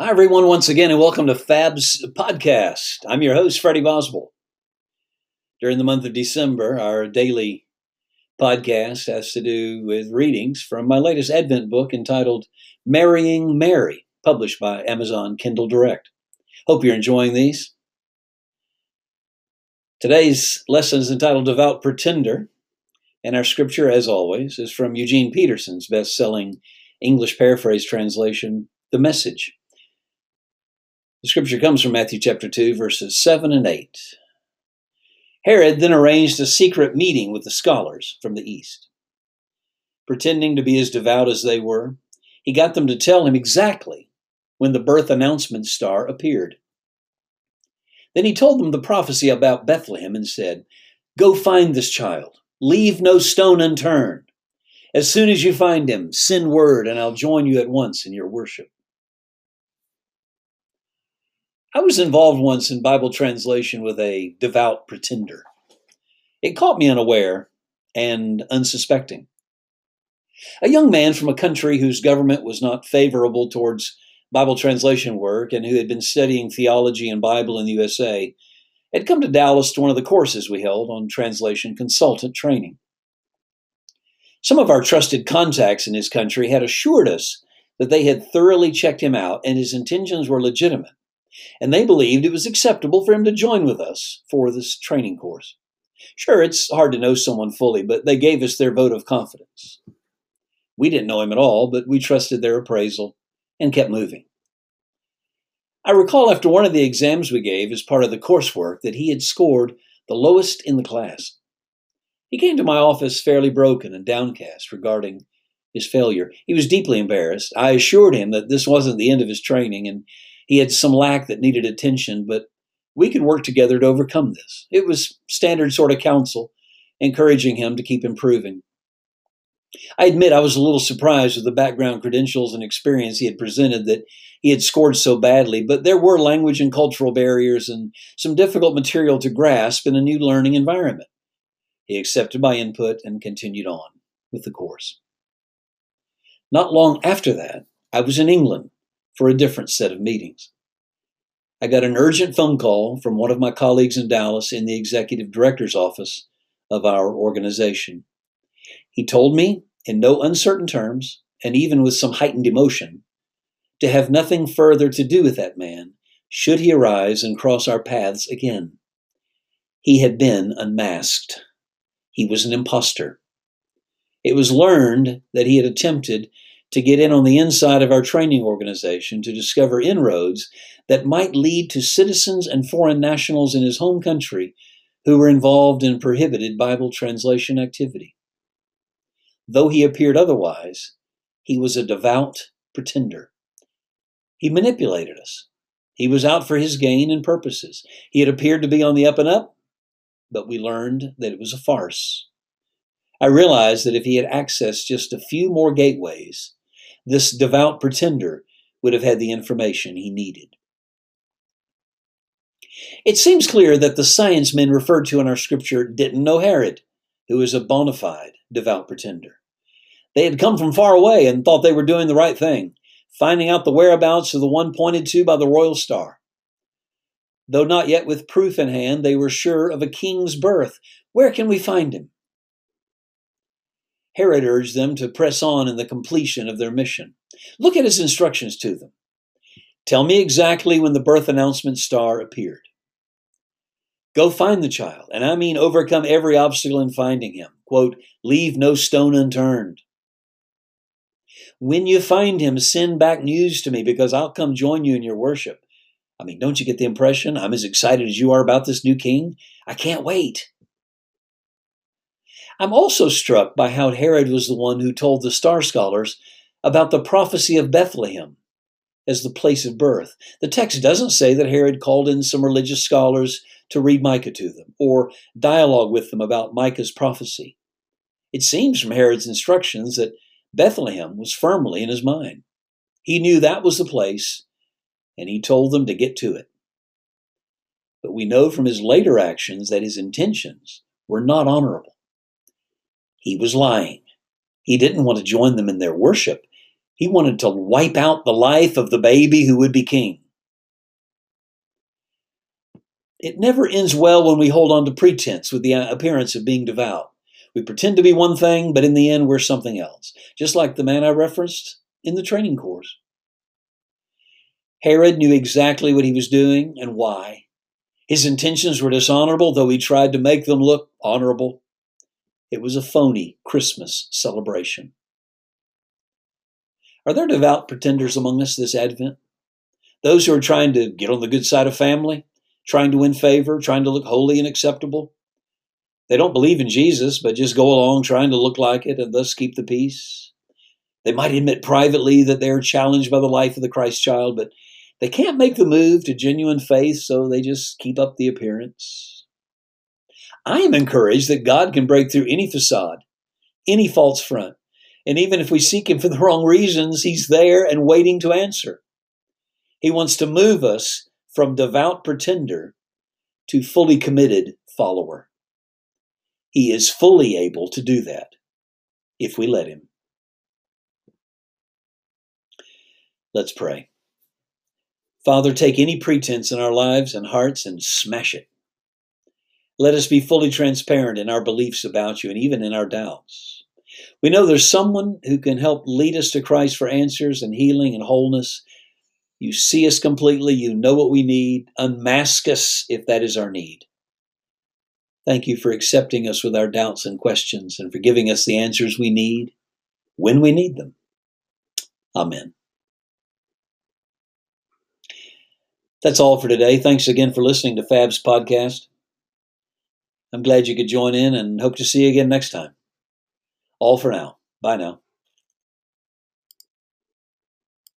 Hi, everyone, once again, and welcome to Fab's podcast. I'm your host, Freddie Boswell. During the month of December, our daily podcast has to do with readings from my latest Advent book entitled Marrying Mary, published by Amazon Kindle Direct. Hope you're enjoying these. Today's lesson is entitled Devout Pretender, and our scripture, as always, is from Eugene Peterson's best selling English paraphrase translation, The Message. The scripture comes from Matthew chapter 2, verses 7 and 8. Herod then arranged a secret meeting with the scholars from the east. Pretending to be as devout as they were, he got them to tell him exactly when the birth announcement star appeared. Then he told them the prophecy about Bethlehem and said, Go find this child, leave no stone unturned. As soon as you find him, send word, and I'll join you at once in your worship. I was involved once in Bible translation with a devout pretender. It caught me unaware and unsuspecting. A young man from a country whose government was not favorable towards Bible translation work and who had been studying theology and Bible in the USA had come to Dallas to one of the courses we held on translation consultant training. Some of our trusted contacts in his country had assured us that they had thoroughly checked him out and his intentions were legitimate and they believed it was acceptable for him to join with us for this training course. Sure, it's hard to know someone fully, but they gave us their vote of confidence. We didn't know him at all, but we trusted their appraisal and kept moving. I recall after one of the exams we gave as part of the coursework that he had scored the lowest in the class. He came to my office fairly broken and downcast regarding his failure. He was deeply embarrassed. I assured him that this wasn't the end of his training and he had some lack that needed attention, but we could work together to overcome this. It was standard sort of counsel, encouraging him to keep improving. I admit I was a little surprised with the background credentials and experience he had presented that he had scored so badly, but there were language and cultural barriers and some difficult material to grasp in a new learning environment. He accepted my input and continued on with the course. Not long after that, I was in England for a different set of meetings. I got an urgent phone call from one of my colleagues in Dallas in the executive director's office of our organization. He told me, in no uncertain terms, and even with some heightened emotion, to have nothing further to do with that man should he arise and cross our paths again. He had been unmasked. He was an impostor. It was learned that he had attempted to get in on the inside of our training organization to discover inroads that might lead to citizens and foreign nationals in his home country who were involved in prohibited Bible translation activity. Though he appeared otherwise, he was a devout pretender. He manipulated us. He was out for his gain and purposes. He had appeared to be on the up and up, but we learned that it was a farce. I realized that if he had accessed just a few more gateways, this devout pretender would have had the information he needed. It seems clear that the science men referred to in our scripture didn't know Herod, who was a bona fide devout pretender. They had come from far away and thought they were doing the right thing, finding out the whereabouts of the one pointed to by the royal star. Though not yet with proof in hand, they were sure of a king's birth. Where can we find him? Herod urged them to press on in the completion of their mission. Look at his instructions to them. Tell me exactly when the birth announcement star appeared. Go find the child, and I mean overcome every obstacle in finding him. Quote, leave no stone unturned. When you find him, send back news to me because I'll come join you in your worship. I mean, don't you get the impression I'm as excited as you are about this new king? I can't wait. I'm also struck by how Herod was the one who told the star scholars about the prophecy of Bethlehem as the place of birth. The text doesn't say that Herod called in some religious scholars to read Micah to them or dialogue with them about Micah's prophecy. It seems from Herod's instructions that Bethlehem was firmly in his mind. He knew that was the place, and he told them to get to it. But we know from his later actions that his intentions were not honorable. He was lying. He didn't want to join them in their worship. He wanted to wipe out the life of the baby who would be king. It never ends well when we hold on to pretense with the appearance of being devout. We pretend to be one thing, but in the end, we're something else. Just like the man I referenced in the training course. Herod knew exactly what he was doing and why. His intentions were dishonorable, though he tried to make them look honorable. It was a phony Christmas celebration. Are there devout pretenders among us this Advent? Those who are trying to get on the good side of family, trying to win favor, trying to look holy and acceptable. They don't believe in Jesus, but just go along trying to look like it and thus keep the peace. They might admit privately that they're challenged by the life of the Christ child, but they can't make the move to genuine faith, so they just keep up the appearance. I am encouraged that God can break through any facade, any false front. And even if we seek Him for the wrong reasons, He's there and waiting to answer. He wants to move us from devout pretender to fully committed follower. He is fully able to do that if we let Him. Let's pray. Father, take any pretense in our lives and hearts and smash it. Let us be fully transparent in our beliefs about you and even in our doubts. We know there's someone who can help lead us to Christ for answers and healing and wholeness. You see us completely. You know what we need. Unmask us if that is our need. Thank you for accepting us with our doubts and questions and for giving us the answers we need when we need them. Amen. That's all for today. Thanks again for listening to Fab's podcast. I'm glad you could join in and hope to see you again next time. All for now. Bye now.